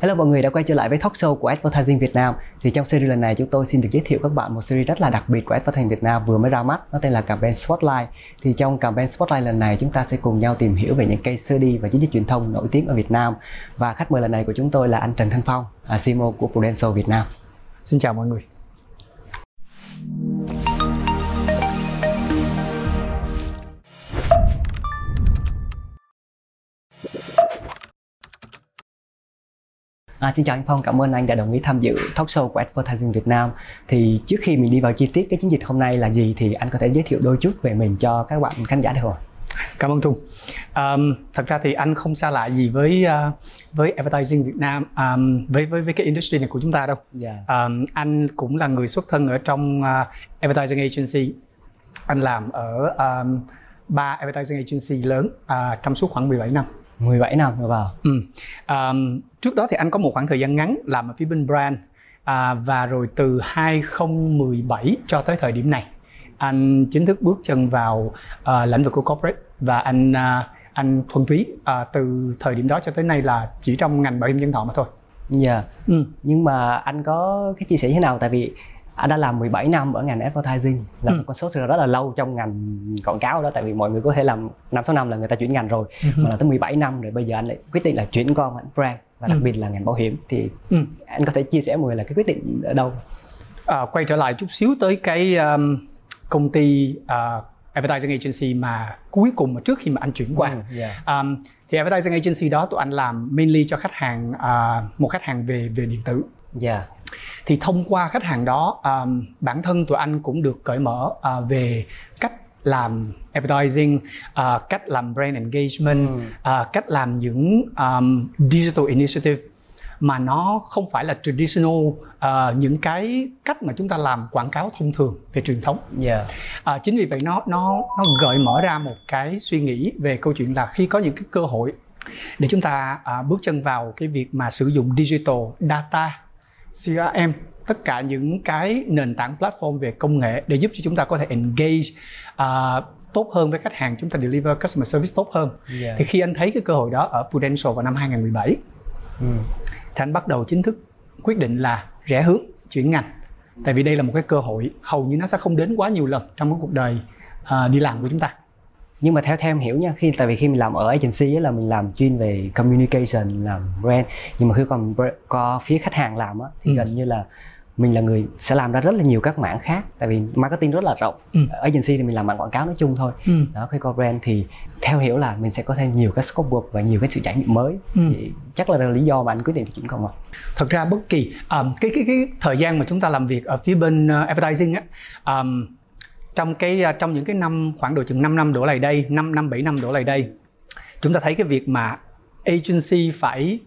Hello mọi người đã quay trở lại với talk show của Advertising Việt Nam. Thì trong series lần này chúng tôi xin được giới thiệu các bạn một series rất là đặc biệt của Advertising Việt Nam vừa mới ra mắt, nó tên là campaign Spotlight. Thì trong campaign Spotlight lần này chúng ta sẽ cùng nhau tìm hiểu về những case study và chiến dịch truyền thông nổi tiếng ở Việt Nam. Và khách mời lần này của chúng tôi là anh Trần Thanh Phong, à, CMO của Prudential Việt Nam. Xin chào mọi người. À, xin chào anh Phong, cảm ơn anh đã đồng ý tham dự talk show của Advertising Việt Nam. Thì trước khi mình đi vào chi tiết cái chiến dịch hôm nay là gì thì anh có thể giới thiệu đôi chút về mình cho các bạn khán giả được không? Cảm ơn Trung. Um, thật ra thì anh không xa lạ gì với uh, với advertising Việt Nam, um, với với với cái industry này của chúng ta đâu. Yeah. Um, anh cũng là người xuất thân ở trong uh, advertising agency. Anh làm ở um, ba advertising agency lớn uh, trong suốt khoảng 17 năm. 17 năm rồi vào. Ừ. Um, trước đó thì anh có một khoảng thời gian ngắn làm ở phía bên brand à, và rồi từ 2017 cho tới thời điểm này anh chính thức bước chân vào uh, lĩnh vực của corporate và anh uh, anh thuần túy uh, từ thời điểm đó cho tới nay là chỉ trong ngành bảo hiểm nhân thọ mà thôi. Dạ. Yeah. Ừ. Nhưng mà anh có cái chia sẻ thế nào tại vì anh đã làm 17 năm ở ngành advertising là ừ. một con số rất là lâu trong ngành quảng cáo đó tại vì mọi người có thể làm năm sáu năm là người ta chuyển ngành rồi ừ. mà là tới 17 năm rồi bây giờ anh lại quyết định là chuyển qua ngành brand và đặc ừ. biệt là ngành bảo hiểm thì ừ. anh có thể chia sẻ mọi người là cái quyết định ở đâu à, quay trở lại chút xíu tới cái um, công ty uh, advertising agency mà cuối cùng mà trước khi mà anh chuyển qua ừ, yeah. um, thì advertising agency đó tụi anh làm mainly cho khách hàng uh, một khách hàng về về điện tử yeah thì thông qua khách hàng đó um, bản thân tụi anh cũng được cởi mở uh, về cách làm advertising, uh, cách làm brand engagement, ừ. uh, cách làm những um, digital initiative mà nó không phải là traditional uh, những cái cách mà chúng ta làm quảng cáo thông thường về truyền thống. Yeah. Uh, chính vì vậy nó nó nó gợi mở ra một cái suy nghĩ về câu chuyện là khi có những cái cơ hội để chúng ta uh, bước chân vào cái việc mà sử dụng digital data CRM tất cả những cái nền tảng platform về công nghệ để giúp cho chúng ta có thể engage uh, tốt hơn với khách hàng chúng ta deliver customer service tốt hơn yeah. thì khi anh thấy cái cơ hội đó ở Prudential vào năm 2017 ừ. thì anh bắt đầu chính thức quyết định là rẽ hướng chuyển ngành tại vì đây là một cái cơ hội hầu như nó sẽ không đến quá nhiều lần trong cái cuộc đời uh, đi làm của chúng ta nhưng mà theo theo em hiểu nha khi tại vì khi mình làm ở agency ấy, là mình làm chuyên về communication làm brand nhưng mà khi còn có phía khách hàng làm á thì ừ. gần như là mình là người sẽ làm ra rất là nhiều các mảng khác tại vì marketing rất là rộng ừ. ở agency thì mình làm mảng quảng cáo nói chung thôi ừ. đó khi có brand thì theo hiểu là mình sẽ có thêm nhiều cái scope work và nhiều cái sự trải nghiệm mới ừ. thì chắc là lý do mà anh quyết định chuyển không ạ thật ra bất kỳ um, cái cái cái thời gian mà chúng ta làm việc ở phía bên uh, advertising á um, trong cái à, trong những cái năm khoảng độ chừng 5 năm đổ lại đây 5 năm 7 năm đổ lại đây chúng ta thấy cái việc mà agency phải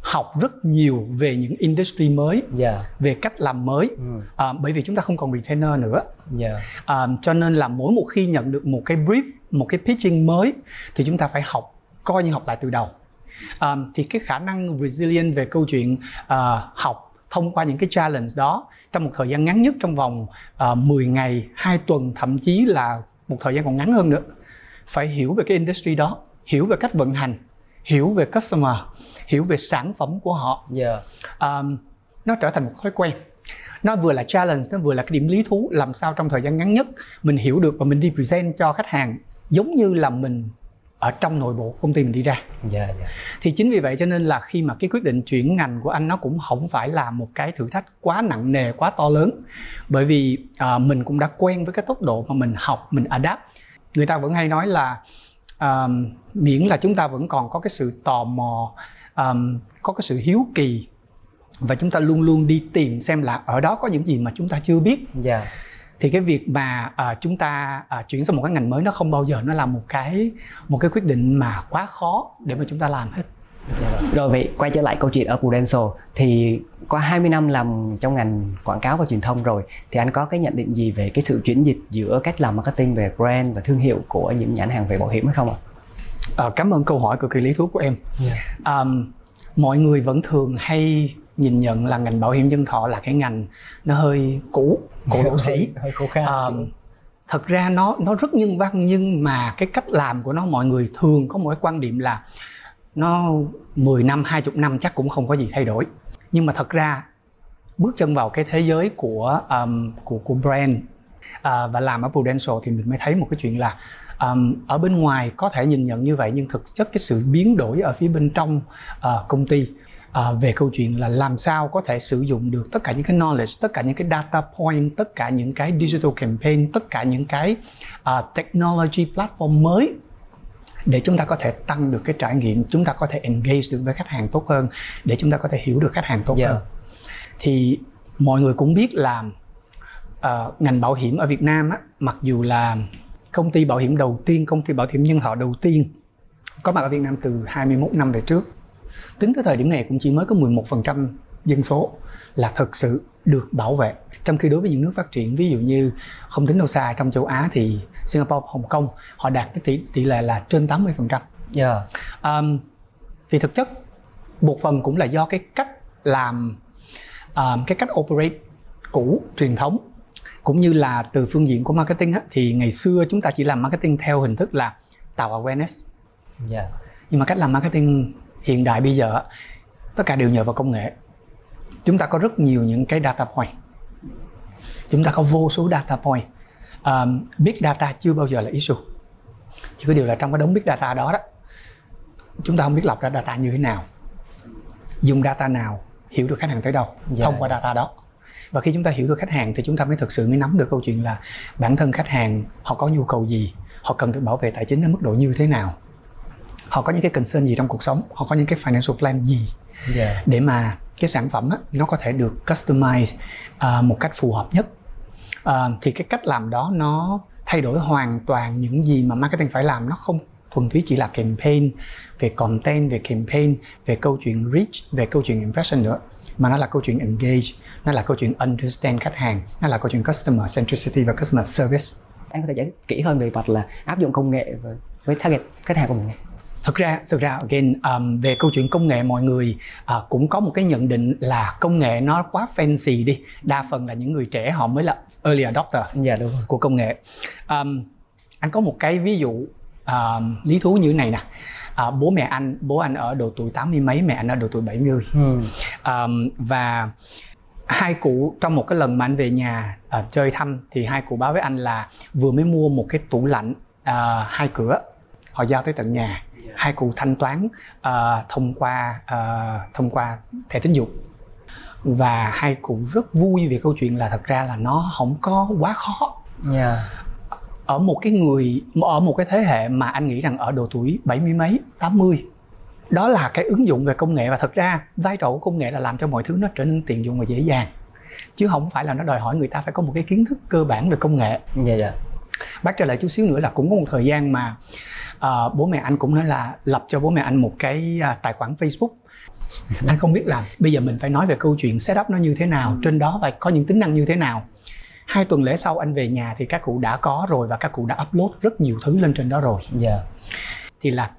học rất nhiều về những industry mới yeah. Dạ. về cách làm mới ừ. à, bởi vì chúng ta không còn retainer nữa yeah. Dạ. à, cho nên là mỗi một khi nhận được một cái brief một cái pitching mới thì chúng ta phải học coi như học lại từ đầu à, thì cái khả năng resilient về câu chuyện uh, học thông qua những cái challenge đó trong một thời gian ngắn nhất trong vòng uh, ờ, 10 ngày, 2 tuần thậm chí là một thời gian còn ngắn hơn nữa. Phải hiểu về cái industry đó, hiểu về cách vận hành, hiểu về customer, hiểu về sản phẩm của họ. Yeah. Um, nó trở thành một thói quen nó vừa là challenge nó vừa là cái điểm lý thú làm sao trong thời gian ngắn nhất mình hiểu được và mình đi present cho khách hàng giống như là mình ở trong nội bộ công ty mình đi ra yeah, dạ, yeah. Dạ. thì chính vì vậy cho nên là khi mà cái quyết định chuyển ngành của anh nó cũng không phải là một cái thử thách quá nặng nề quá to lớn bởi vì uh, mình cũng đã quen với cái tốc độ mà mình học mình adapt người ta vẫn hay nói là uh, miễn là chúng ta vẫn còn có cái sự tò mò um, có cái sự hiếu kỳ và chúng ta luôn luôn đi tìm xem là ở đó có những gì mà chúng ta chưa biết yeah dạ thì cái việc mà uh, chúng ta uh, chuyển sang một cái ngành mới nó không bao giờ nó là một cái một cái quyết định mà quá khó để mà chúng ta làm hết rồi vậy quay trở lại câu chuyện ở Prudential thì qua 20 năm làm trong ngành quảng cáo và truyền thông rồi thì anh có cái nhận định gì về cái sự chuyển dịch giữa cách làm marketing về brand và thương hiệu của những nhãn hàng về bảo hiểm hay không ạ? À, cảm ơn câu hỏi cực kỳ lý thú của em. Yeah. Um, mọi người vẫn thường hay nhìn nhận là ngành bảo hiểm nhân thọ là cái ngành nó hơi cũ cổ đô sĩ hơi khô khan. À, thật ra nó nó rất nhân văn nhưng mà cái cách làm của nó mọi người thường có một cái quan điểm là nó 10 năm 20 năm chắc cũng không có gì thay đổi. Nhưng mà thật ra bước chân vào cái thế giới của um, của của brand uh, và làm ở Prudential thì mình mới thấy một cái chuyện là um, ở bên ngoài có thể nhìn nhận như vậy nhưng thực chất cái sự biến đổi ở phía bên trong uh, công ty uh, về câu chuyện là làm sao có thể sử dụng được tất cả những cái knowledge, tất cả những cái data point, tất cả những cái digital campaign, tất cả những cái uh, technology platform mới để chúng ta có thể tăng được cái trải nghiệm, chúng ta có thể engage được với khách hàng tốt hơn, để chúng ta có thể hiểu được khách hàng tốt yeah. hơn. Thì mọi người cũng biết là uh, ngành bảo hiểm ở Việt Nam á, mặc dù là công ty bảo hiểm đầu tiên, công ty bảo hiểm nhân thọ đầu tiên có mặt ở Việt Nam từ 21 năm về trước. Tính tới thời điểm này cũng chỉ mới có 11% dân số là thực sự được bảo vệ. Trong khi đối với những nước phát triển, ví dụ như không tính đâu xa trong châu Á thì Singapore, Hồng Kông họ đạt cái tỷ tỷ lệ là trên 80%. Yeah. Um, thì thực chất một phần cũng là do cái cách làm um, cái cách operate cũ truyền thống cũng như là từ phương diện của marketing á, thì ngày xưa chúng ta chỉ làm marketing theo hình thức là tạo awareness yeah. Dạ. nhưng mà cách làm marketing hiện đại bây giờ tất cả đều nhờ vào công nghệ. Chúng ta có rất nhiều những cái data point. Chúng ta có vô số data point. Um, big data chưa bao giờ là issue. Chỉ có điều là trong cái đống big data đó đó chúng ta không biết lọc ra data như thế nào dùng data nào hiểu được khách hàng tới đâu. Dạ. thông qua data đó. Và khi chúng ta hiểu được khách hàng thì chúng ta mới thực sự mới nắm được câu chuyện là bản thân khách hàng họ có nhu cầu gì họ cần được bảo vệ tài chính ở mức độ như thế nào họ có những cái concern gì trong cuộc sống? Họ có những cái financial plan gì? Yeah. Để mà cái sản phẩm á, nó có thể được customize uh, một cách phù hợp nhất. Uh, thì cái cách làm đó nó thay đổi hoàn toàn những gì mà marketing phải làm. Nó không thuần túy chỉ là campaign về content về campaign về câu chuyện reach về câu chuyện impression nữa mà nó là câu chuyện engage nó là câu chuyện understand khách hàng nó là câu chuyện customer centricity và customer service. Anh có thể giải thích kỹ hơn về mặt là áp dụng công nghệ với target khách hàng của mình thực ra thực ra again um, về câu chuyện công nghệ mọi người uh, cũng có một cái nhận định là công nghệ nó quá fancy đi. Đa phần là những người trẻ họ mới là early adopters dạ, đúng rồi. của công nghệ. Um, anh có một cái ví dụ uh, lý thú như thế này nè. Uh, bố mẹ anh bố anh ở độ tuổi tám mươi mấy mẹ anh ở độ tuổi 70 ừ. um, và hai cụ trong một cái lần mà anh về nhà uh, chơi thăm thì hai cụ báo với anh là vừa mới mua một cái tủ lạnh uh, hai cửa họ giao tới tận nhà hai cụ thanh toán uh, thông qua uh, thông qua thẻ tín dụng. Và hai cụ rất vui về câu chuyện là thật ra là nó không có quá khó. Yeah ở một cái người ở một cái thế hệ mà anh nghĩ rằng ở độ tuổi bảy mươi mấy 80 đó là cái ứng dụng về công nghệ. Và thật ra vai trò của công nghệ là làm cho mọi thứ nó trở nên tiện dụng và dễ dàng. Chứ không phải là nó đòi hỏi người ta phải có một cái kiến thức cơ bản về công nghệ. Dạ dạ bác trở lại chút xíu nữa là cũng có một thời gian mà uh, bố mẹ anh cũng nói là lập cho bố mẹ anh một cái uh, tài khoản facebook anh không biết là bây giờ mình phải nói về câu chuyện setup nó như thế nào trên đó và có những tính năng như thế nào hai tuần lễ sau anh về nhà thì các cụ đã có rồi và các cụ đã upload rất nhiều thứ lên trên đó rồi dạ yeah. thì là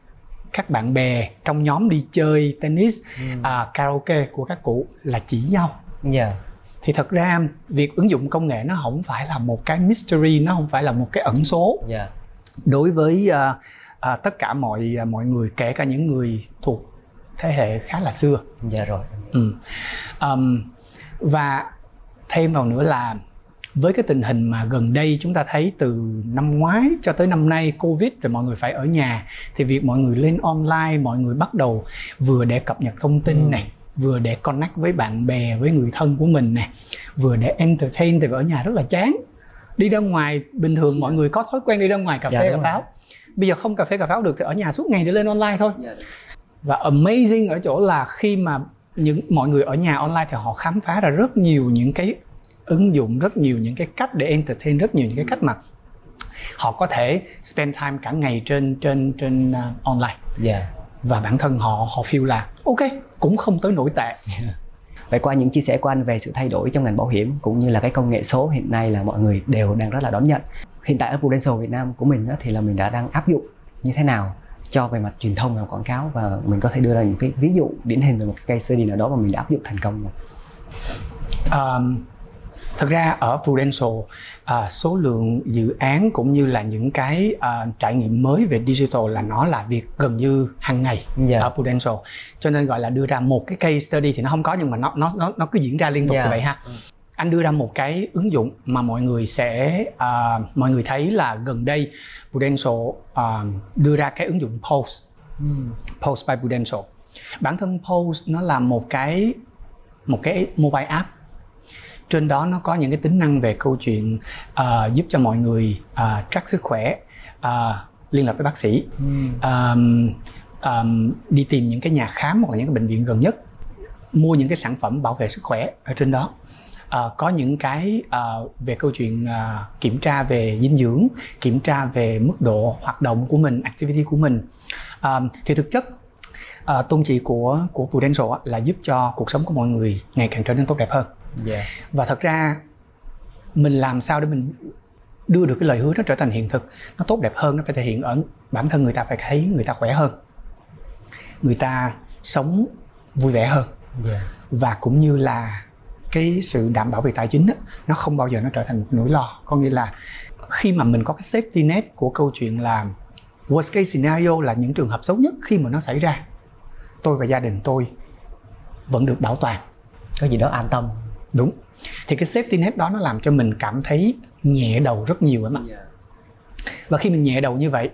các bạn bè trong nhóm đi chơi tennis ừ. à, karaoke của các cụ là chỉ nhau dạ yeah. Thì thật ra việc ứng dụng công nghệ nó không phải là một cái mystery nó không phải là một cái ẩn số yeah. Dạ. đối với uh, uh, tất cả mọi uh, mọi người kể cả những người thuộc thế hệ khá là xưa dạ yeah, rồi ừ. um, và thêm vào nữa là với cái tình hình mà gần đây chúng ta thấy từ năm ngoái cho tới năm nay covid rồi mọi người phải ở nhà thì việc mọi người lên online mọi người bắt đầu vừa để cập nhật thông tin ừ. này vừa để connect với bạn bè với người thân của mình nè vừa để entertain thì ở nhà rất là chán đi ra ngoài bình thường mọi người có thói quen đi ra ngoài cà dạ, phê dạ, cà pháo bây giờ không cà phê cà pháo được thì ở nhà suốt ngày để lên online thôi dạ. và amazing ở chỗ là khi mà những mọi người ở nhà online thì họ khám phá ra rất nhiều những cái ứng dụng rất nhiều những cái cách để entertain rất nhiều những cái cách mà họ có thể spend time cả ngày trên trên trên uh, online yeah. Dạ. và bản thân họ họ feel là ok cũng không tới nổi tệ yeah. Vậy qua những chia sẻ của anh về sự thay đổi trong ngành bảo hiểm cũng như là cái công nghệ số hiện nay là mọi người đều đang rất là đón nhận. Hiện tại ở Prudential Việt Nam của mình thì là mình đã đang áp dụng như thế nào cho về mặt truyền thông và quảng cáo và mình có thể đưa ra những cái ví dụ điển hình về một case study nào đó mà mình đã áp dụng thành công. Um, thực ra ở Prudential à, số lượng dự án cũng như là những cái à, trải nghiệm mới về digital là nó là việc gần như hàng ngày Dạ. ở Prudential. Cho nên gọi là đưa ra một cái case study thì nó không có nhưng mà nó nó nó nó cứ diễn ra liên tục Dạ. như vậy ha. Anh đưa ra một cái ứng dụng mà mọi người sẽ à, mọi người thấy là gần đây Prudential à, đưa ra cái ứng dụng Pulse. Pulse by Prudential. Bản thân Pulse nó là một cái một cái mobile app trên đó nó có những cái tính năng về câu chuyện à, giúp cho mọi người à, track sức khỏe à, liên lạc với bác sĩ. Um, um, đi tìm những cái nhà khám hoặc là những cái bệnh viện gần nhất mua những cái sản phẩm bảo vệ sức khỏe ở trên đó. Ờ, có những cái ờ, về câu chuyện ờ, kiểm tra về dinh dưỡng kiểm tra về mức độ hoạt động của mình activity của mình. Ờm, thì thực chất ờ, tôn chỉ của của Prudential là giúp cho cuộc sống của mọi người ngày càng trở nên tốt đẹp hơn dạ. Và thật ra mình làm sao để mình đưa được cái lời hứa nó trở thành hiện thực? Nó tốt đẹp hơn nó phải thể hiện ở bản thân người ta phải thấy người ta khỏe hơn. Người ta sống vui vẻ hơn. Dạ. Và cũng như là cái sự đảm bảo về tài chính á, nó không bao giờ nó trở thành một nỗi lo. Có nghĩa là khi mà mình có cái safety net của câu chuyện là worst case scenario là những trường hợp xấu nhất khi mà nó xảy ra tôi và gia đình tôi vẫn được bảo toàn. Có gì đó an tâm đúng. Thì cái safety net đó nó làm cho mình cảm thấy nhẹ đầu rất nhiều em ạ. Và khi mình nhẹ đầu như vậy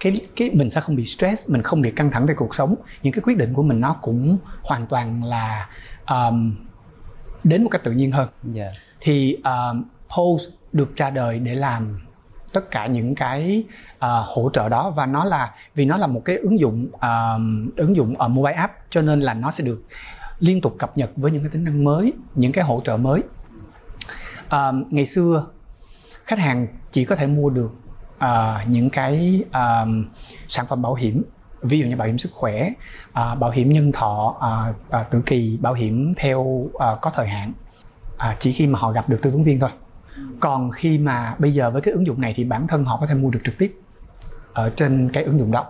cái cái mình sẽ không bị stress mình không bị căng thẳng về cuộc sống. Những cái quyết định của mình nó cũng hoàn toàn là um, đến một cách tự nhiên hơn. Dạ. Thì um, Pulse được ra đời để làm tất cả những cái uh, hỗ trợ đó và nó là vì nó là một cái ứng dụng um, ứng dụng ở mobile app cho nên là nó sẽ được liên tục cập nhật với những cái tính năng mới những cái hỗ trợ mới. À, ngày xưa khách hàng chỉ có thể mua được à, những cái à, sản phẩm bảo hiểm. Ví dụ như bảo hiểm sức khỏe à, bảo hiểm nhân thọ à, à, tử kỳ bảo hiểm theo à, có thời hạn. À, chỉ khi mà họ gặp được tư vấn viên thôi. Còn khi mà bây giờ với cái ứng dụng này thì bản thân họ có thể mua được trực tiếp ở trên cái ứng dụng đó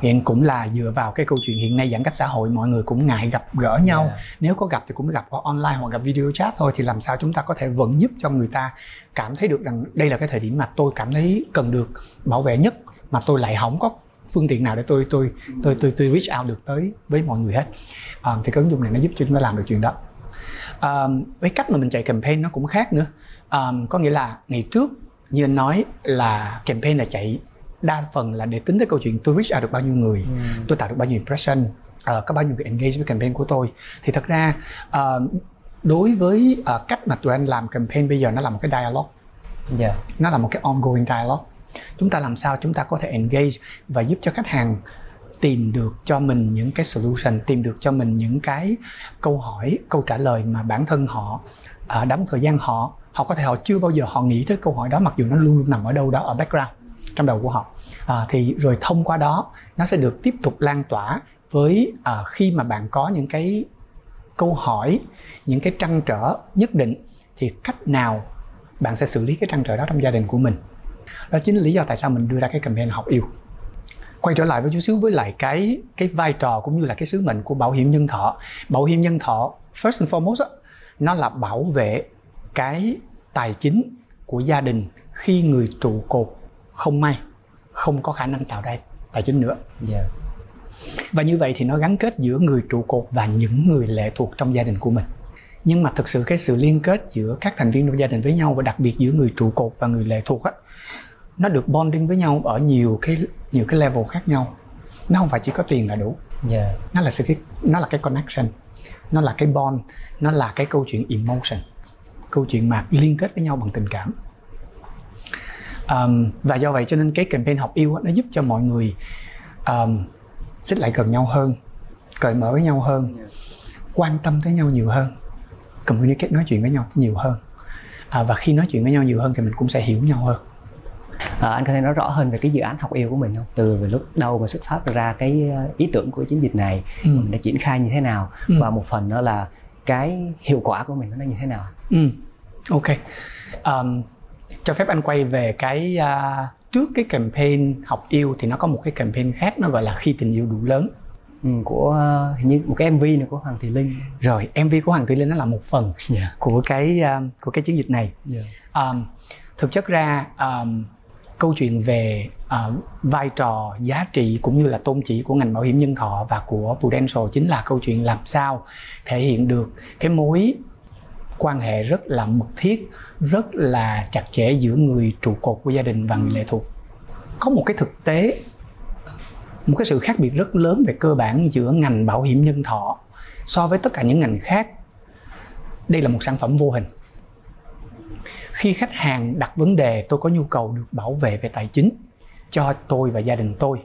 hiện cũng là dựa vào cái câu chuyện hiện nay giãn cách xã hội mọi người cũng ngại gặp gỡ nhau. Dạ. nếu có gặp thì cũng gặp qua online hoặc gặp video chat thôi thì làm sao chúng ta có thể vẫn giúp cho người ta cảm thấy được rằng đây là cái thời điểm mà tôi cảm thấy cần được bảo vệ nhất mà tôi lại không có phương tiện nào để tôi tôi tôi tôi, tôi reach out được tới với mọi người hết. À, thì cái ứng dụng này nó giúp cho chúng ta làm được chuyện đó. Um, cái cách mà mình chạy campaign nó cũng khác nữa. Um, có nghĩa là ngày trước như anh nói là campaign là chạy đa phần là để tính tới câu chuyện tôi reach out được bao nhiêu người tôi tạo được bao nhiêu impression ờ, có bao nhiêu người engage với campaign của tôi. Thì thật ra ờ, đối với ờ, cách mà tụi anh làm campaign bây giờ nó là một cái dialogue. Dạ. Nó là một cái ongoing dialogue. Chúng ta làm sao chúng ta có thể engage và giúp cho khách hàng tìm được cho mình những cái solution tìm được cho mình những cái câu hỏi câu trả lời mà bản thân họ à, đóng thời gian họ họ có thể họ chưa bao giờ họ nghĩ tới câu hỏi đó mặc dù nó luôn luôn nằm ở đâu đó ở background trong đầu của họ. À, thì rồi thông qua đó nó sẽ được tiếp tục lan tỏa với à, khi mà bạn có những cái câu hỏi những cái trăn trở nhất định thì cách nào bạn sẽ xử lý cái trăn trở đó trong gia đình của mình. Đó chính là lý do tại sao mình đưa ra cái campaign học yêu. Quay trở lại với chút xíu với lại cái cái vai trò cũng như là cái sứ mệnh của bảo hiểm nhân thọ. Bảo hiểm nhân thọ first and foremost nó là bảo vệ cái tài chính của gia đình khi người trụ cột không may không có khả năng tạo ra tài chính nữa. Dạ. Và như vậy thì nó gắn kết giữa người trụ cột và những người lệ thuộc trong gia đình của mình. Nhưng mà thực sự cái sự liên kết giữa các thành viên trong gia đình với nhau và đặc biệt giữa người trụ cột và người lệ thuộc á nó được bonding với nhau ở nhiều cái nhiều cái level khác nhau. Nó không phải chỉ có tiền là đủ. Dạ. Nó là sự nó là cái connection nó là cái bond nó là cái câu chuyện emotion câu chuyện mà liên kết với nhau bằng tình cảm um, và do vậy cho nên cái campaign học yêu nó giúp cho mọi người um, xích lại gần nhau hơn cởi mở với nhau hơn quan tâm tới nhau nhiều hơn communicate nói chuyện với nhau nhiều hơn à, và khi nói chuyện với nhau nhiều hơn thì mình cũng sẽ hiểu nhau hơn à, anh có thể nói rõ hơn về cái dự án học yêu của mình không từ về lúc đầu mà xuất phát ra cái ờ, ý tưởng của chiến dịch này ừ. mình đã triển khai như thế nào Ừ. và một phần đó là cái hiệu quả của mình nó như thế nào Ừ, ok. Um, cho phép anh quay về cái à, trước cái campaign học yêu thì nó có một cái campaign khác nó gọi là khi tình yêu đủ lớn. ừ, của uh, hình như một cái mv nữa của hoàng thị linh rồi mv của hoàng thị linh nó là một phần yeah. của cái uh, của cái chiến dịch này yeah. um, thực chất ra um, câu chuyện về uh, vai trò giá trị cũng như là tôn chỉ của ngành bảo hiểm nhân thọ và của Prudential chính là câu chuyện làm sao thể hiện được cái mối quan hệ rất là mật thiết, rất là chặt chẽ giữa người trụ cột của gia đình và người lệ thuộc. Có một cái thực tế, một cái sự khác biệt rất lớn về cơ bản giữa ngành bảo hiểm nhân thọ so với tất cả những ngành khác. Đây là một sản phẩm vô hình. Khi khách hàng đặt vấn đề, tôi có nhu cầu được bảo vệ về tài chính cho tôi và gia đình tôi,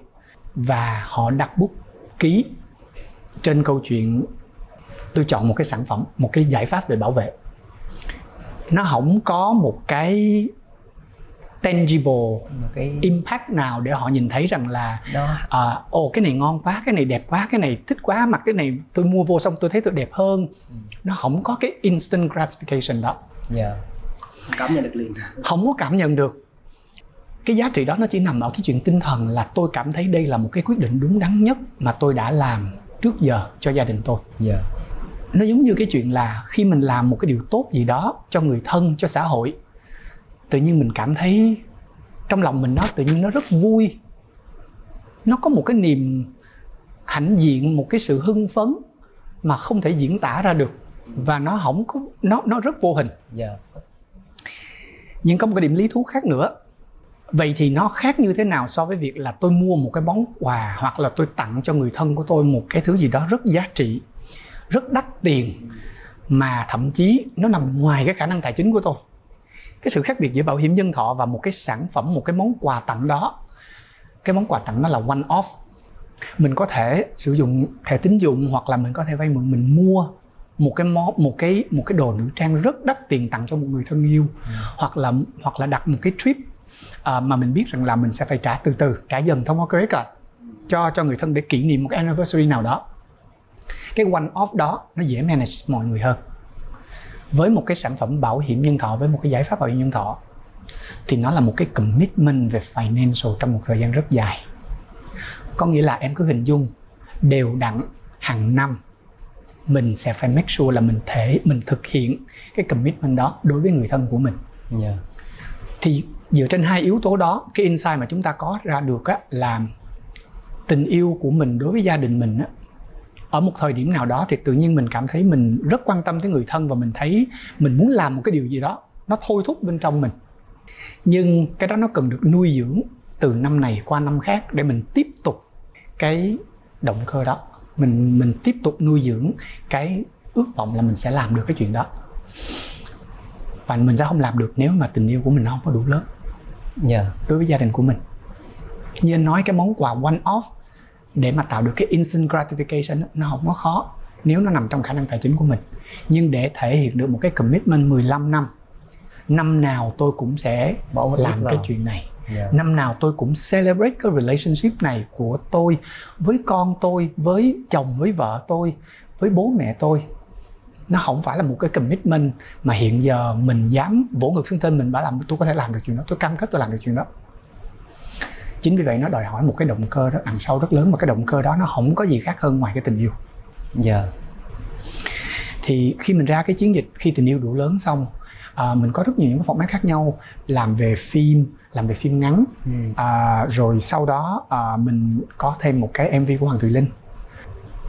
và họ đặt bút ký trên câu chuyện, tôi chọn một cái sản phẩm, một cái giải pháp về bảo vệ nó không có một cái tangible một cái impact nào để họ nhìn thấy rằng là à, ồ cái này ngon quá cái này đẹp quá cái này thích quá mặc cái này tôi mua vô xong tôi thấy tôi đẹp hơn ừ. nó không có cái instant gratification đó yeah. cảm nhận được liền không có cảm nhận được cái giá trị đó nó chỉ nằm ở cái chuyện tinh thần là tôi cảm thấy đây là một cái quyết định đúng đắn nhất mà tôi đã làm trước giờ cho gia đình tôi yeah. Nó giống như cái chuyện là khi mình làm một cái điều tốt gì đó cho người thân cho xã hội tự nhiên mình cảm thấy trong lòng mình nó tự nhiên nó rất vui nó có một cái niềm hãnh diện một cái sự hưng phấn mà không thể diễn tả ra được và nó không có nó nó rất vô hình yeah. Dạ. nhưng có một cái điểm lý thú khác nữa vậy thì nó khác như thế nào so với việc là tôi mua một cái món quà hoặc là tôi tặng cho người thân của tôi một cái thứ gì đó rất giá trị rất đắt tiền mà thậm chí nó nằm ngoài cái khả năng tài chính của tôi cái sự khác biệt giữa bảo hiểm nhân thọ và một cái sản phẩm một cái món quà tặng đó cái món quà tặng nó là one off mình có thể sử dụng thẻ tín dụng hoặc là mình có thể vay mượn mình mua một cái món một cái một cái đồ nữ trang rất đắt tiền tặng cho một người thân yêu ừ. hoặc là hoặc là đặt một cái trip à, mà mình biết rằng là mình sẽ phải trả từ từ trả dần thông qua credit card cho cho người thân để kỷ niệm một cái anniversary nào đó cái one off đó nó dễ manage mọi người hơn với một cái sản phẩm bảo hiểm nhân thọ với một cái giải pháp bảo hiểm nhân thọ thì nó là một cái commitment về financial trong một thời gian rất dài có nghĩa là em cứ hình dung đều đặn hàng năm mình sẽ phải make sure là mình thể mình thực hiện cái commitment đó đối với người thân của mình yeah. Dạ. thì dựa trên hai yếu tố đó cái insight mà chúng ta có ra được á, là tình yêu của mình đối với gia đình mình á, ở một thời điểm nào đó thì tự nhiên mình cảm thấy mình rất quan tâm tới người thân và mình thấy mình muốn làm một cái điều gì đó nó thôi thúc bên trong mình nhưng cái đó nó cần được nuôi dưỡng từ năm này qua năm khác để mình tiếp tục cái động cơ đó mình mình tiếp tục nuôi dưỡng cái ước vọng là mình sẽ làm được cái chuyện đó và mình sẽ không làm được nếu mà tình yêu của mình không có đủ lớn yeah. Dạ. đối với gia đình của mình như anh nói cái món quà one off để mà tạo được cái instant gratification nó không có khó nếu nó nằm trong khả năng tài chính của mình. Nhưng để thể hiện được một cái commitment 15 năm năm nào tôi cũng sẽ Bỏ làm cái chuyện này. Yeah. Năm nào tôi cũng celebrate cái relationship này của tôi với con tôi với chồng với vợ tôi với bố mẹ tôi. Nó không phải là một cái commitment mà hiện giờ mình dám vỗ ngực xương tên mình bảo làm tôi có thể làm được chuyện đó tôi cam kết tôi làm được chuyện đó chính vì vậy nó đòi hỏi một cái động cơ rất đằng sau rất lớn mà cái động cơ đó nó không có gì khác hơn ngoài cái tình yêu dạ yeah. thì khi mình ra cái chiến dịch khi tình yêu đủ lớn xong à, mình có rất nhiều những cái format khác nhau làm về phim làm về phim ngắn ừ. à, rồi sau đó à, mình có thêm một cái mv của hoàng thùy linh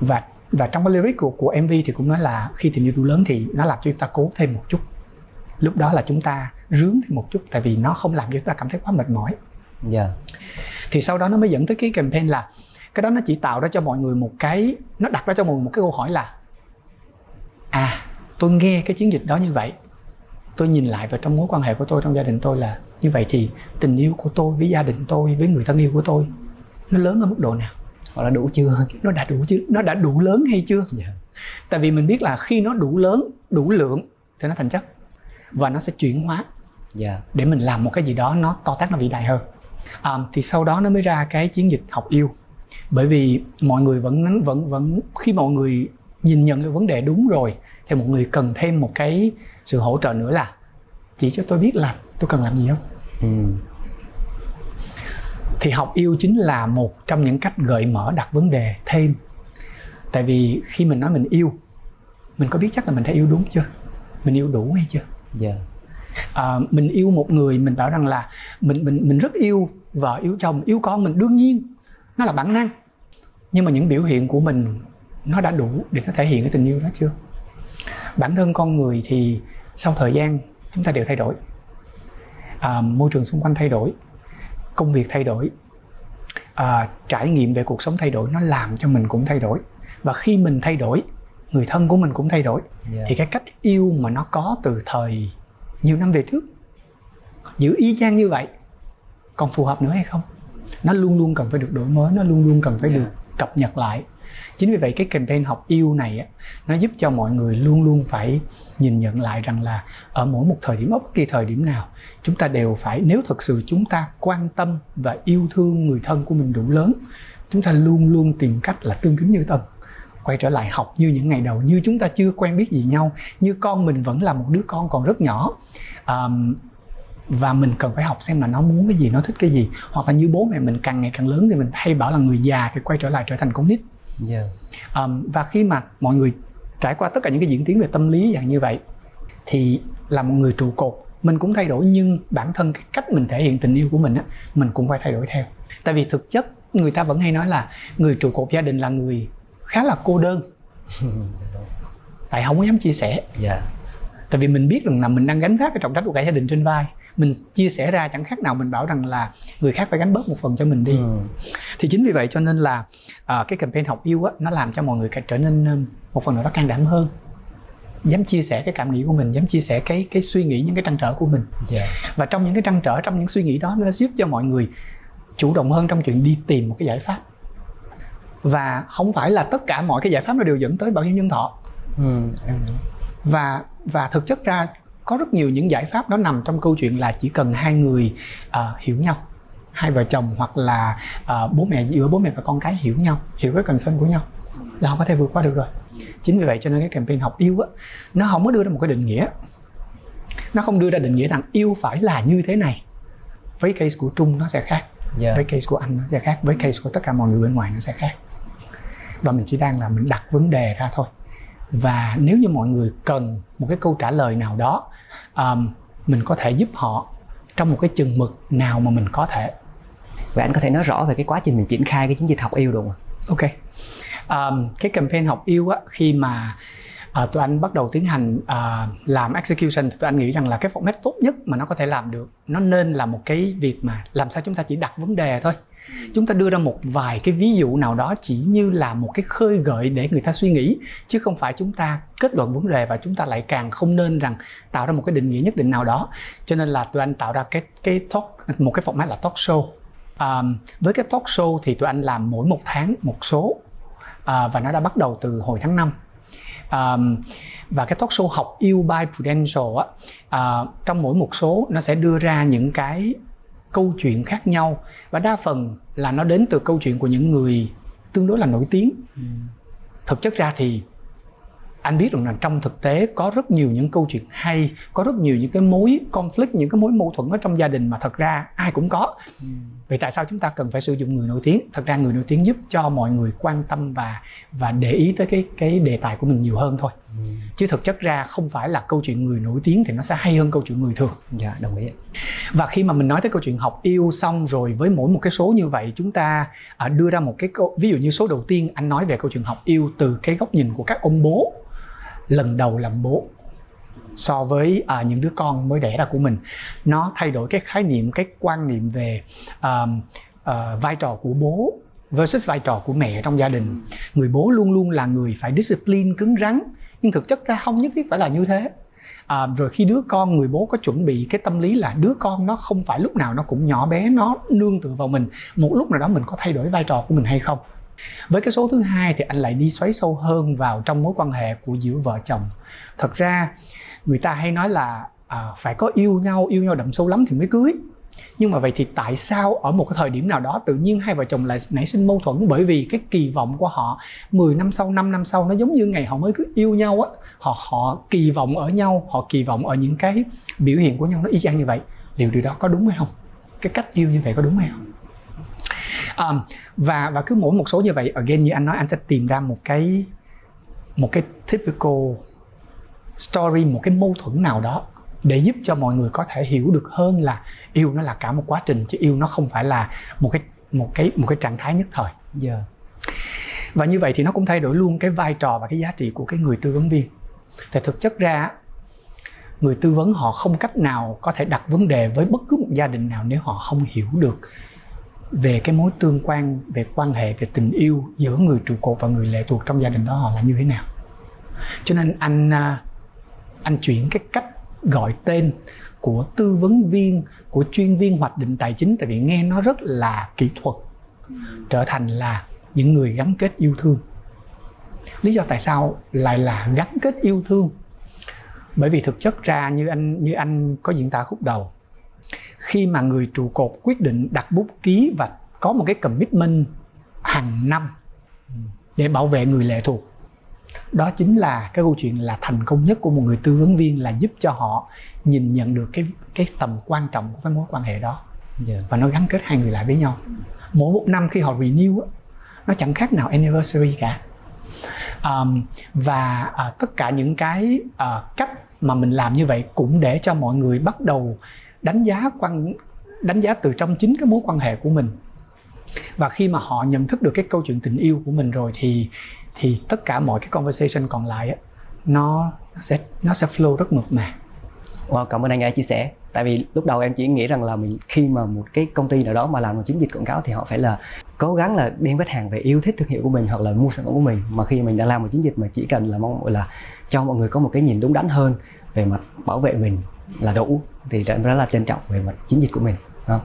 và và trong cái lyric của, của mv thì cũng nói là khi tình yêu đủ lớn thì nó làm cho chúng ta cố thêm một chút lúc đó là chúng ta rướng thêm một chút tại vì nó không làm cho chúng ta cảm thấy quá mệt mỏi yeah. Dạ. thì sau đó nó mới dẫn tới cái campaign là cái đó nó chỉ tạo ra cho mọi người một cái nó đặt ra cho mọi người một cái câu hỏi là à tôi nghe cái chiến dịch đó như vậy tôi nhìn lại vào trong mối quan hệ của tôi trong gia đình tôi là như vậy thì tình yêu của tôi với gia đình tôi với người thân yêu của tôi nó lớn ở mức độ nào hoặc là đủ chưa nó đã đủ chưa nó đã đủ lớn hay chưa yeah. Dạ. tại vì mình biết là khi nó đủ lớn đủ lượng thì nó thành chất và nó sẽ chuyển hóa yeah. Dạ. để mình làm một cái gì đó nó to tác nó vĩ đại hơn à, thì sau đó nó mới ra cái chiến dịch học yêu. Bởi vì mọi người vẫn vẫn vẫn khi mọi người nhìn nhận được vấn đề đúng rồi thì mọi người cần thêm một cái sự hỗ trợ nữa là chỉ cho tôi biết là tôi cần làm gì không? Ừ. thì học yêu chính là một trong những cách gợi mở đặt vấn đề thêm. Tại vì khi mình nói mình yêu mình có biết chắc là mình đã yêu đúng chưa? Mình yêu đủ hay chưa? Dạ à, mình yêu một người mình bảo rằng là mình mình mình rất yêu vợ yêu chồng yêu con mình đương nhiên nó là bản năng. Nhưng mà những biểu hiện của mình nó đã đủ để nó thể hiện cái tình yêu đó chưa? Bản thân con người thì sau thời gian chúng ta đều thay đổi. À, môi trường xung quanh thay đổi công việc thay đổi à, trải nghiệm về cuộc sống thay đổi nó làm cho mình cũng thay đổi. Và khi mình thay đổi người thân của mình cũng thay đổi. Dạ. Thì cái cách yêu mà nó có từ thời nhiều năm về trước giữ y chang như vậy còn phù hợp nữa hay không? Nó luôn luôn cần phải được đổi mới nó luôn luôn cần phải được cập nhật lại. Chính vì vậy cái campaign học yêu này á, nó giúp cho mọi người luôn luôn phải nhìn nhận lại rằng là ở mỗi một thời điểm ở bất kỳ thời điểm nào chúng ta đều phải nếu thực sự chúng ta quan tâm và yêu thương người thân của mình đủ lớn chúng ta luôn luôn tìm cách là tương kính như tân quay trở lại học như những ngày đầu như chúng ta chưa quen biết gì nhau như con mình vẫn là một đứa con còn rất nhỏ. Um, và mình cần phải học xem là nó muốn cái gì nó thích cái gì. Hoặc là như bố mẹ mình càng ngày càng lớn thì mình hay bảo là người già thì quay trở lại trở thành con nít. Dạ. Um, và khi mà mọi người trải qua tất cả những cái diễn tiến về tâm lý dạng như vậy thì là một người trụ cột. Mình cũng thay đổi nhưng bản thân cái cách mình thể hiện tình yêu của mình á mình cũng phải thay đổi theo. Tại vì thực chất người ta vẫn hay nói là người trụ cột gia đình là người khá là cô đơn. Tại không có dám chia sẻ. Dạ. Tại vì mình biết rằng là mình đang gánh vác cái trọng trách của cả gia đình trên vai. Mình chia sẻ ra chẳng khác nào mình bảo rằng là người khác phải gánh bớt một phần cho mình đi. Ừ. thì chính vì vậy cho nên là à, cái campaign học yêu á nó làm cho mọi người trở nên um, một phần nào đó can đảm hơn. Dám chia sẻ cái cảm nghĩ của mình dám chia sẻ cái cái suy nghĩ những cái trăn trở của mình. Dạ. Và trong những cái trăn trở trong những suy nghĩ đó nó giúp cho mọi người chủ động hơn trong chuyện đi tìm một cái giải pháp và không phải là tất cả mọi cái giải pháp nó đều dẫn tới bảo hiểm nhân thọ. Ừ em và và thực chất ra có rất nhiều những giải pháp đó nằm trong câu chuyện là chỉ cần hai người à, hiểu nhau. Hai vợ chồng hoặc là à, bố mẹ giữa bố mẹ và con cái hiểu nhau hiểu cái concern của nhau là họ có thể vượt qua được rồi. Chính vì vậy cho nên cái campaign học yêu á nó không có đưa ra một cái định nghĩa. Nó không đưa ra định nghĩa rằng yêu phải là như thế này. Với case của trung nó sẽ khác dạ. với case của anh nó sẽ khác với case của tất cả mọi người bên ngoài nó sẽ khác và mình chỉ đang là mình đặt vấn đề ra thôi. Và nếu như mọi người cần một cái câu trả lời nào đó um, mình có thể giúp họ trong một cái chừng mực nào mà mình có thể. Vậy anh có thể nói rõ về cái quá trình mình triển khai cái chiến dịch học yêu được không ok. Um, cái campaign học yêu á khi mà uh, tụi anh bắt đầu tiến hành uh, làm execution thì tụi anh nghĩ rằng là cái format tốt nhất mà nó có thể làm được nó nên là một cái việc mà làm sao chúng ta chỉ đặt vấn đề thôi chúng ta đưa ra một vài cái ví dụ nào đó chỉ như là một cái khơi gợi để người ta suy nghĩ chứ không phải chúng ta kết luận vấn đề và chúng ta lại càng không nên rằng tạo ra một cái định nghĩa nhất định nào đó. Cho nên là tụi anh tạo ra cái cái talk một cái format là talk show. Um, với cái talk show thì tụi anh làm mỗi một tháng một số uh, và nó đã bắt đầu từ hồi tháng 5 um, và cái talk show học yêu by Prudential á uh, trong mỗi một số nó sẽ đưa ra những cái câu chuyện khác nhau. Và đa phần là nó đến từ câu chuyện của những người tương đối là nổi tiếng. Thực chất ra thì anh biết rằng là trong thực tế có rất nhiều những câu chuyện hay có rất nhiều những cái mối conflict những cái mối mâu thuẫn ở trong gia đình mà thật ra ai cũng có. Vậy tại sao chúng ta cần phải sử dụng người nổi tiếng? Thật ra người nổi tiếng giúp cho mọi người quan tâm và và để ý tới cái cái đề tài của mình nhiều hơn thôi chứ thực chất ra không phải là câu chuyện người nổi tiếng thì nó sẽ hay hơn câu chuyện người thường. Dạ đồng ý. và khi mà mình nói tới câu chuyện học yêu xong rồi với mỗi một cái số như vậy chúng ta à, đưa ra một cái câu ví dụ như số đầu tiên anh nói về câu chuyện học yêu từ cái góc nhìn của các ông bố lần đầu làm bố so với à, những đứa con mới đẻ ra của mình. Nó thay đổi cái khái niệm cái quan niệm về à, à, vai trò của bố versus vai trò của mẹ trong gia đình. Người bố luôn luôn là người phải discipline cứng rắn nhưng thực chất ra không nhất thiết phải là như thế. À, rồi khi đứa con người bố có chuẩn bị cái tâm lý là đứa con nó không phải lúc nào nó cũng nhỏ bé nó nương tựa vào mình một lúc nào đó mình có thay đổi vai trò của mình hay không? Với cái số thứ hai thì anh lại đi xoáy sâu hơn vào trong mối quan hệ của giữa vợ chồng. Thật ra người ta hay nói là à, phải có yêu nhau yêu nhau đậm sâu lắm thì mới cưới nhưng mà vậy thì tại sao ở một cái thời điểm nào đó tự nhiên hai vợ chồng lại nảy sinh mâu thuẫn bởi vì cái kỳ vọng của họ 10 năm sau 5 năm sau nó giống như ngày họ mới cứ yêu nhau á họ họ kỳ vọng ở nhau họ kỳ vọng ở những cái biểu hiện của nhau nó y chang như vậy liệu điều đó có đúng hay không? Cái cách yêu như vậy có đúng hay không? Um, và và cứ mỗi một số như vậy again như anh nói anh sẽ tìm ra một cái một cái typical story một cái mâu thuẫn nào đó để giúp cho mọi người có thể hiểu được hơn là yêu nó là cả một quá trình chứ yêu nó không phải là một cái một cái một cái trạng thái nhất thời. Yeah. Và như vậy thì nó cũng thay đổi luôn cái vai trò và cái giá trị của cái người tư vấn viên. Thì thực chất ra người tư vấn họ không cách nào có thể đặt vấn đề với bất cứ một gia đình nào nếu họ không hiểu được về cái mối tương quan về quan hệ về tình yêu giữa người trụ cột và người lệ thuộc trong gia đình đó họ là như thế nào cho nên anh à, anh chuyển cái cách gọi tên của tư vấn viên, của chuyên viên hoạch định tài chính. Tại vì nghe nó rất là kỹ thuật, trở thành là những người gắn kết yêu thương. Lý do tại sao lại là gắn kết yêu thương? Bởi vì thực chất ra như anh như anh có diễn tả khúc đầu, khi mà người trụ cột quyết định đặt bút ký và có một cái commitment hàng năm để bảo vệ người lệ thuộc đó chính là cái câu chuyện là thành công nhất của một người tư vấn viên là giúp cho họ nhìn nhận được cái cái tầm quan trọng của cái mối quan hệ đó yeah. Dạ. và nó gắn kết hai người lại với nhau mỗi một năm khi họ renew nó chẳng khác nào anniversary cả um, và uh, tất cả những cái uh, cách mà mình làm như vậy cũng để cho mọi người bắt đầu đánh giá quan đánh giá từ trong chính cái mối quan hệ của mình và khi mà họ nhận thức được cái câu chuyện tình yêu của mình rồi thì thì tất cả mọi cái conversation còn lại á nó sẽ nó sẽ flow rất mượt mà. Wow, cảm ơn anh đã chia sẻ. Tại vì lúc đầu em chỉ nghĩ rằng là mình khi mà một cái công ty nào đó mà làm một chiến dịch quảng cáo thì họ phải là cố gắng là đem khách hàng về yêu thích thương hiệu của mình hoặc là mua sản phẩm của mình. Mà khi mình đã làm một chiến dịch mà chỉ cần là mong là cho mọi người có một cái nhìn đúng đắn hơn về mặt bảo vệ mình là đủ thì em rất là trân trọng về mặt chiến dịch của mình không?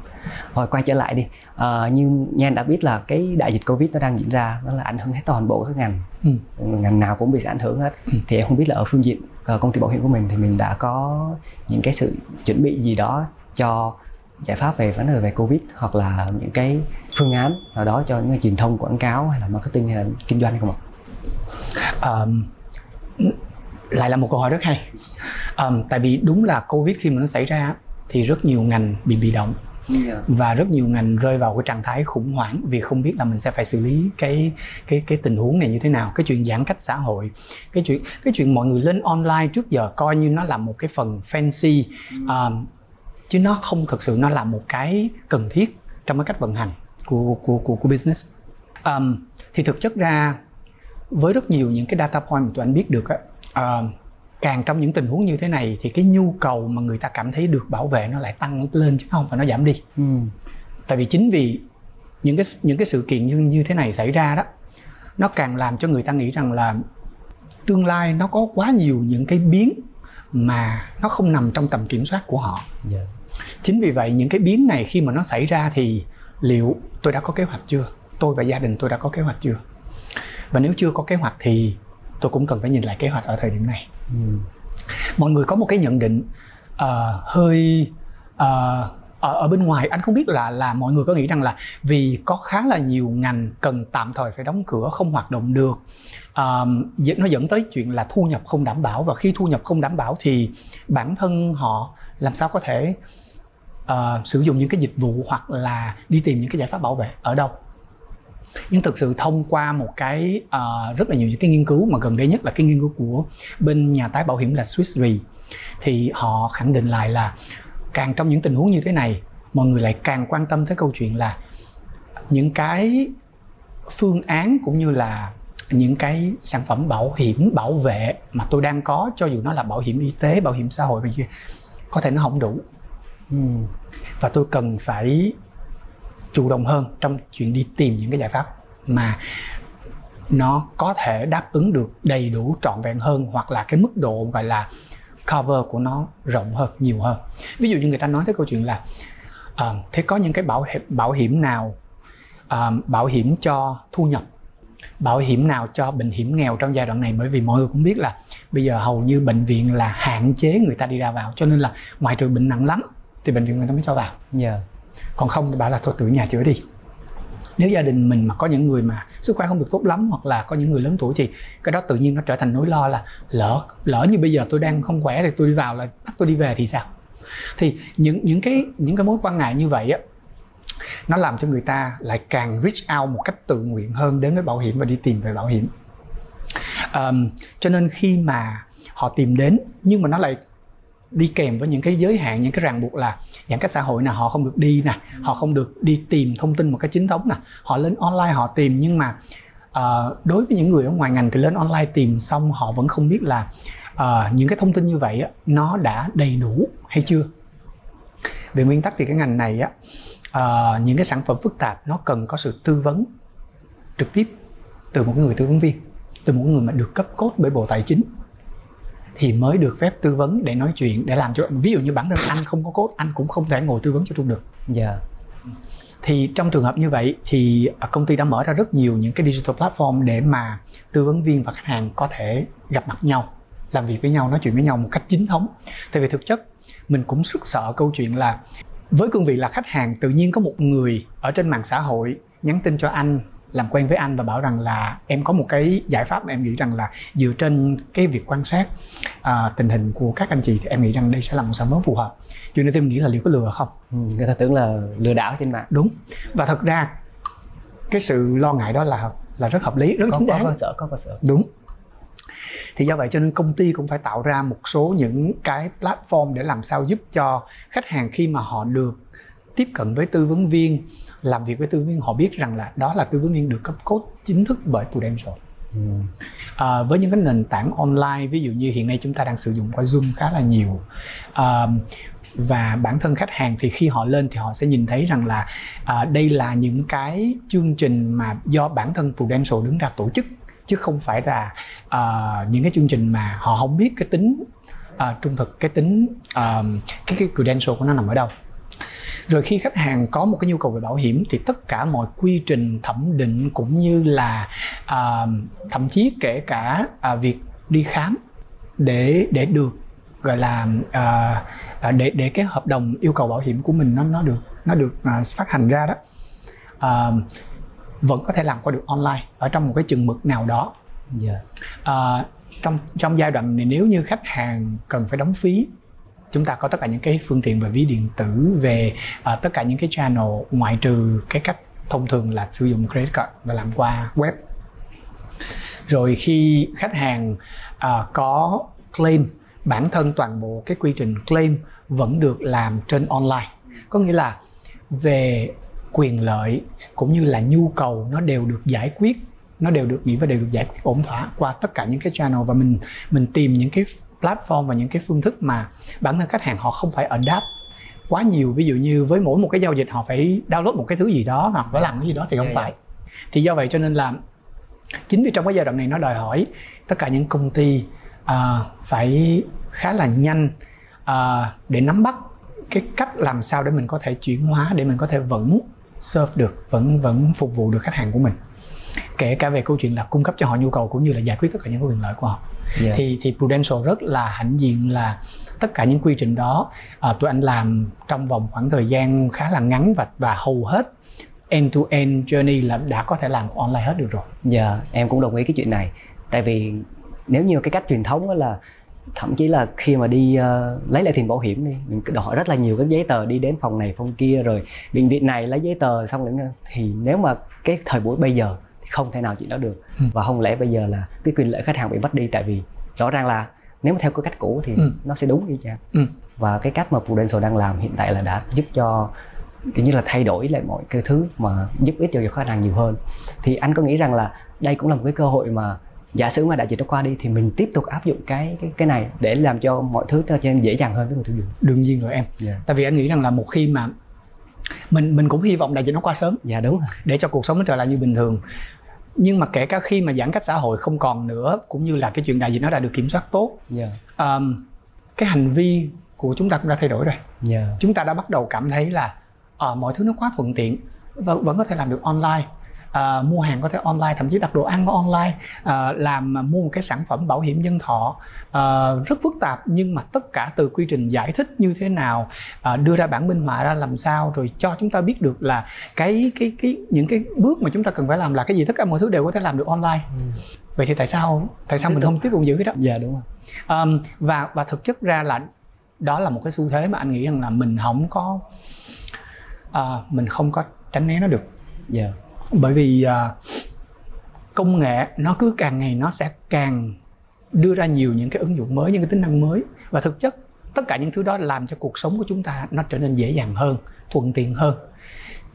Rồi quay trở lại đi à, như Nhan đã biết là cái đại dịch Covid nó đang diễn ra nó là ảnh hưởng hết toàn bộ các ngành ừ. ngành nào cũng bị sẽ ảnh hưởng hết ừ. thì em không biết là ở phương diện uh, công ty bảo hiểm của mình thì mình đã có những cái sự chuẩn bị gì đó cho giải pháp về vấn đề về Covid hoặc là những cái phương án nào đó cho những truyền thông quảng cáo hay là marketing hay là kinh doanh không ạ? Um, lại là một câu hỏi rất hay um, tại vì đúng là covid khi mà nó xảy ra thì rất nhiều ngành bị bị động yeah. và rất nhiều ngành rơi vào cái trạng thái khủng hoảng vì không biết là mình sẽ phải xử lý cái cái cái tình huống này như thế nào. Cái chuyện giãn cách xã hội cái chuyện cái chuyện mọi người lên online trước giờ coi như nó là một cái phần fancy um, chứ nó không thực sự nó là một cái cần thiết trong cái cách vận hành của của của, của business. Um, thì thực chất ra với rất nhiều những cái data point mà tụi anh biết được á uh, càng trong những tình huống như thế này thì cái nhu cầu mà người ta cảm thấy được bảo vệ nó lại tăng lên chứ không phải nó giảm đi ừ. tại vì chính vì những cái những cái sự kiện như như thế này xảy ra đó nó càng làm cho người ta nghĩ rằng là tương lai nó có quá nhiều những cái biến mà nó không nằm trong tầm kiểm soát của họ yeah. Dạ. chính vì vậy những cái biến này khi mà nó xảy ra thì liệu tôi đã có kế hoạch chưa tôi và gia đình tôi đã có kế hoạch chưa và nếu chưa có kế hoạch thì tôi cũng cần phải nhìn lại kế hoạch ở thời điểm này ừ. mọi người có một cái nhận định uh, hơi uh, ở, ở bên ngoài anh không biết là là mọi người có nghĩ rằng là vì có khá là nhiều ngành cần tạm thời phải đóng cửa không hoạt động được uh, nó dẫn tới chuyện là thu nhập không đảm bảo và khi thu nhập không đảm bảo thì bản thân họ làm sao có thể uh, sử dụng những cái dịch vụ hoặc là đi tìm những cái giải pháp bảo vệ ở đâu nhưng thực sự thông qua một cái uh, rất là nhiều những cái nghiên cứu mà gần đây nhất là cái nghiên cứu của bên nhà tái bảo hiểm là Swiss Re thì họ khẳng định lại là càng trong những tình huống như thế này mọi người lại càng quan tâm tới câu chuyện là những cái phương án cũng như là những cái sản phẩm bảo hiểm bảo vệ mà tôi đang có cho dù nó là bảo hiểm y tế bảo hiểm xã hội kia có thể nó không đủ. Và tôi cần phải chủ động hơn trong chuyện đi tìm những cái giải pháp mà nó có thể đáp ứng được đầy đủ trọn vẹn hơn hoặc là cái mức độ gọi là cover của nó rộng hơn nhiều hơn ví dụ như người ta nói tới câu chuyện là uh, thế có những cái bảo hiểm bảo hiểm nào uh, bảo hiểm cho thu nhập bảo hiểm nào cho bệnh hiểm nghèo trong giai đoạn này bởi vì mọi người cũng biết là bây giờ hầu như bệnh viện là hạn chế người ta đi ra vào cho nên là ngoài trừ bệnh nặng lắm thì bệnh viện người ta mới cho vào. Yeah. Còn không thì bảo là thôi tự nhà chữa đi. Nếu gia đình mình mà có những người mà sức khỏe không được tốt lắm hoặc là có những người lớn tuổi thì cái đó tự nhiên nó trở thành nỗi lo là lỡ lỡ như bây giờ tôi đang không khỏe thì tôi đi vào là bắt tôi đi về thì sao? Thì những những cái những cái mối quan ngại như vậy á nó làm cho người ta lại càng reach out một cách tự nguyện hơn đến với bảo hiểm và đi tìm về bảo hiểm. Um, cho nên khi mà họ tìm đến nhưng mà nó lại đi kèm với những cái giới hạn những cái ràng buộc là giãn cách xã hội nè họ không được đi nè họ không được đi tìm thông tin một cách chính thống nè. Họ lên online họ tìm nhưng mà uh, đối với những người ở ngoài ngành thì lên online tìm xong họ vẫn không biết là uh, những cái thông tin như vậy á, nó đã đầy đủ hay chưa? Về nguyên tắc thì cái ngành này á uh, những cái sản phẩm phức tạp nó cần có sự tư vấn trực tiếp từ một người tư vấn viên từ một người mà được cấp cốt bởi bộ tài chính thì mới được phép tư vấn để nói chuyện để làm cho ví dụ như bản thân anh không có cốt anh cũng không thể ngồi tư vấn cho trung được dạ yeah. thì trong trường hợp như vậy thì công ty đã mở ra rất nhiều những cái digital platform để mà tư vấn viên và khách hàng có thể gặp mặt nhau làm việc với nhau nói chuyện với nhau một cách chính thống tại vì thực chất mình cũng rất sợ câu chuyện là với cương vị là khách hàng tự nhiên có một người ở trên mạng xã hội nhắn tin cho anh làm quen với anh và bảo rằng là em có một cái giải pháp mà em nghĩ rằng là dựa trên cái việc quan sát uh, tình hình của các anh chị thì em nghĩ rằng đây sẽ là một sản phẩm phù hợp. Chuyện này tôi nghĩ là liệu có lừa không? Ừ, người ta tưởng là lừa đảo trên mạng. Đúng. Và thật ra cái sự lo ngại đó là là rất hợp lý rất có, chính đáng. có cơ sở có cơ sở. Đúng. Thì do vậy cho nên công ty cũng phải tạo ra một số những cái platform để làm sao giúp cho khách hàng khi mà họ được tiếp cận với tư vấn viên làm việc với tư vấn viên họ biết rằng là đó là tư vấn viên được cấp code chính thức bởi Prudential. Ừ. à, với những cái nền tảng online ví dụ như hiện nay chúng ta đang sử dụng qua Zoom khá là nhiều. À, và bản thân khách hàng thì khi họ lên thì họ sẽ nhìn thấy rằng là à, đây là những cái chương trình mà do bản thân Prudential đứng ra tổ chức chứ không phải là uh, những cái chương trình mà họ không biết cái tính uh, trung thực cái tính uh, cái cái credential của nó nằm ở đâu rồi khi khách hàng có một cái nhu cầu về bảo hiểm thì tất cả mọi quy trình thẩm định cũng như là uh, thậm chí kể cả uh, việc đi khám để để được gọi là uh, để để cái hợp đồng yêu cầu bảo hiểm của mình nó nó được nó được uh, phát hành ra đó uh, vẫn có thể làm qua được online ở trong một cái chừng mực nào đó yeah. uh, trong trong giai đoạn này nếu như khách hàng cần phải đóng phí chúng ta có tất cả những cái phương tiện về ví điện tử về uh, tất cả những cái channel ngoại trừ cái cách thông thường là sử dụng credit card và làm qua web. Rồi khi khách hàng uh, có claim bản thân toàn bộ cái quy trình claim vẫn được làm trên online. Có nghĩa là về quyền lợi cũng như là nhu cầu nó đều được giải quyết nó đều được nghĩ và đều được giải quyết ổn thỏa qua tất cả những cái channel và mình mình tìm những cái platform và những cái phương thức mà bản thân khách hàng họ không phải adapt quá nhiều. Ví dụ như với mỗi một cái giao dịch họ phải download một cái thứ gì đó hoặc phải làm cái gì đó thì không phải. Thì do vậy cho nên là chính vì trong cái giai đoạn này nó đòi hỏi tất cả những công ty uh, phải khá là nhanh uh, để nắm bắt cái cách làm sao để mình có thể chuyển hóa để mình có thể vẫn serve được vẫn vẫn phục vụ được khách hàng của mình. Kể cả về câu chuyện là cung cấp cho họ nhu cầu cũng như là giải quyết tất cả những quyền lợi của họ yeah. Dạ. thì thì Prudential rất là hãnh diện là tất cả những quy trình đó uh, tụi anh làm trong vòng khoảng thời gian khá là ngắn và và hầu hết end to end journey là đã có thể làm online hết được rồi. Dạ, yeah, em cũng đồng ý cái chuyện này. Tại vì nếu như cái cách truyền thống đó là thậm chí là khi mà đi uh, lấy lại tiền bảo hiểm đi mình đòi rất là nhiều các giấy tờ đi đến phòng này phòng kia rồi bệnh viện này lấy giấy tờ xong rồi thì nếu mà cái thời buổi bây giờ thì không thể nào chuyện đó được ừ. và không lẽ bây giờ là cái quyền lợi khách hàng bị mất đi tại vì rõ ràng là nếu mà theo cái cách cũ thì ừ. nó sẽ đúng y chang ừ. và cái cách mà Prudential đang làm hiện tại là đã giúp cho kiểu như là thay đổi lại mọi cái thứ mà giúp ích cho khách hàng nhiều hơn thì anh có nghĩ rằng là đây cũng là một cái cơ hội mà giả sử mà đại dịch nó qua đi thì mình tiếp tục áp dụng cái cái cái này để làm cho mọi thứ trở nên dễ dàng hơn với người tiêu dùng đương nhiên rồi em yeah. Dạ. tại vì anh nghĩ rằng là một khi mà mình mình cũng hy vọng đại dịch nó qua sớm dạ đúng để cho cuộc sống nó trở lại như bình thường nhưng mà kể cả khi mà giãn cách xã hội không còn nữa cũng như là cái chuyện đại dịch nó đã được kiểm soát tốt yeah. Dạ. um, cái hành vi của chúng ta cũng đã thay đổi rồi yeah. Dạ. chúng ta đã bắt đầu cảm thấy là uh, mọi thứ nó quá thuận tiện và vẫn có thể làm được online uh, mua hàng có thể online thậm chí đặt đồ ăn online. Uh, làm mua một cái sản phẩm bảo hiểm nhân thọ. Uh, rất phức tạp nhưng mà tất cả từ quy trình giải thích như thế nào uh, đưa ra bản minh họa ra làm sao rồi cho chúng ta biết được là cái cái cái những cái bước mà chúng ta cần phải làm là cái gì. Tất cả mọi thứ đều có thể làm được online. Ừ. vậy thì tại sao tại sao mình không tiếp tục giữ cái đó? Dạ đúng rồi. Um, và và thực chất ra là đó là một cái xu thế mà anh nghĩ rằng là mình không có uh, mình không có tránh né nó được. Yeah bởi vì uh, công nghệ nó cứ càng ngày nó sẽ càng đưa ra nhiều những cái ứng dụng mới những cái tính năng mới. Và thực chất tất cả những thứ đó làm cho cuộc sống của chúng ta nó trở nên dễ dàng hơn thuận tiện hơn.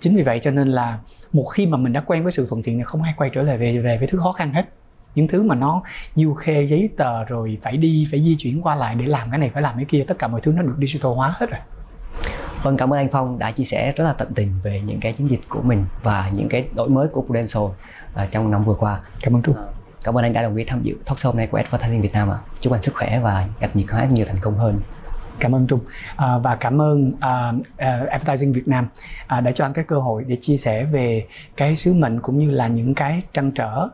Chính vì vậy cho nên là một khi mà mình đã quen với sự thuận tiện thì không ai quay trở lại về về với thứ khó khăn hết. Những thứ mà nó du khê giấy tờ rồi phải đi phải di chuyển qua lại để làm cái này phải làm cái kia tất cả mọi thứ nó được digital hóa hết rồi. Vâng, cảm ơn anh Phong đã chia sẻ rất là tận tình về những cái chiến dịch của mình và những cái đổi mới của Prudential uh, trong năm vừa qua. Cảm ơn Trung. Cảm ơn anh đã đồng ý tham dự talk show này của Advertising Việt Nam ạ. À. Chúc anh sức khỏe và gặp nhiều khách nhiều thành công hơn cảm ơn trung à, và cảm ơn uh, uh, advertising việt nam uh, đã cho anh cái cơ hội để chia sẻ về cái sứ mệnh cũng như là những cái trăn trở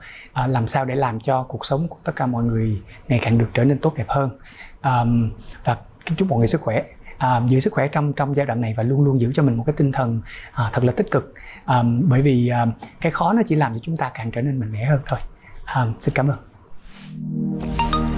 uh, làm sao để làm cho cuộc sống của tất cả mọi người ngày càng được trở nên tốt đẹp hơn um, và chúc mọi người sức khỏe à, giữ sức khỏe trong trong giai đoạn này và luôn luôn giữ cho mình một cái tinh thần à, thật là tích cực. À, bởi vì à, cái khó nó chỉ làm cho chúng ta càng trở nên mạnh mẽ hơn thôi. À, xin cảm ơn.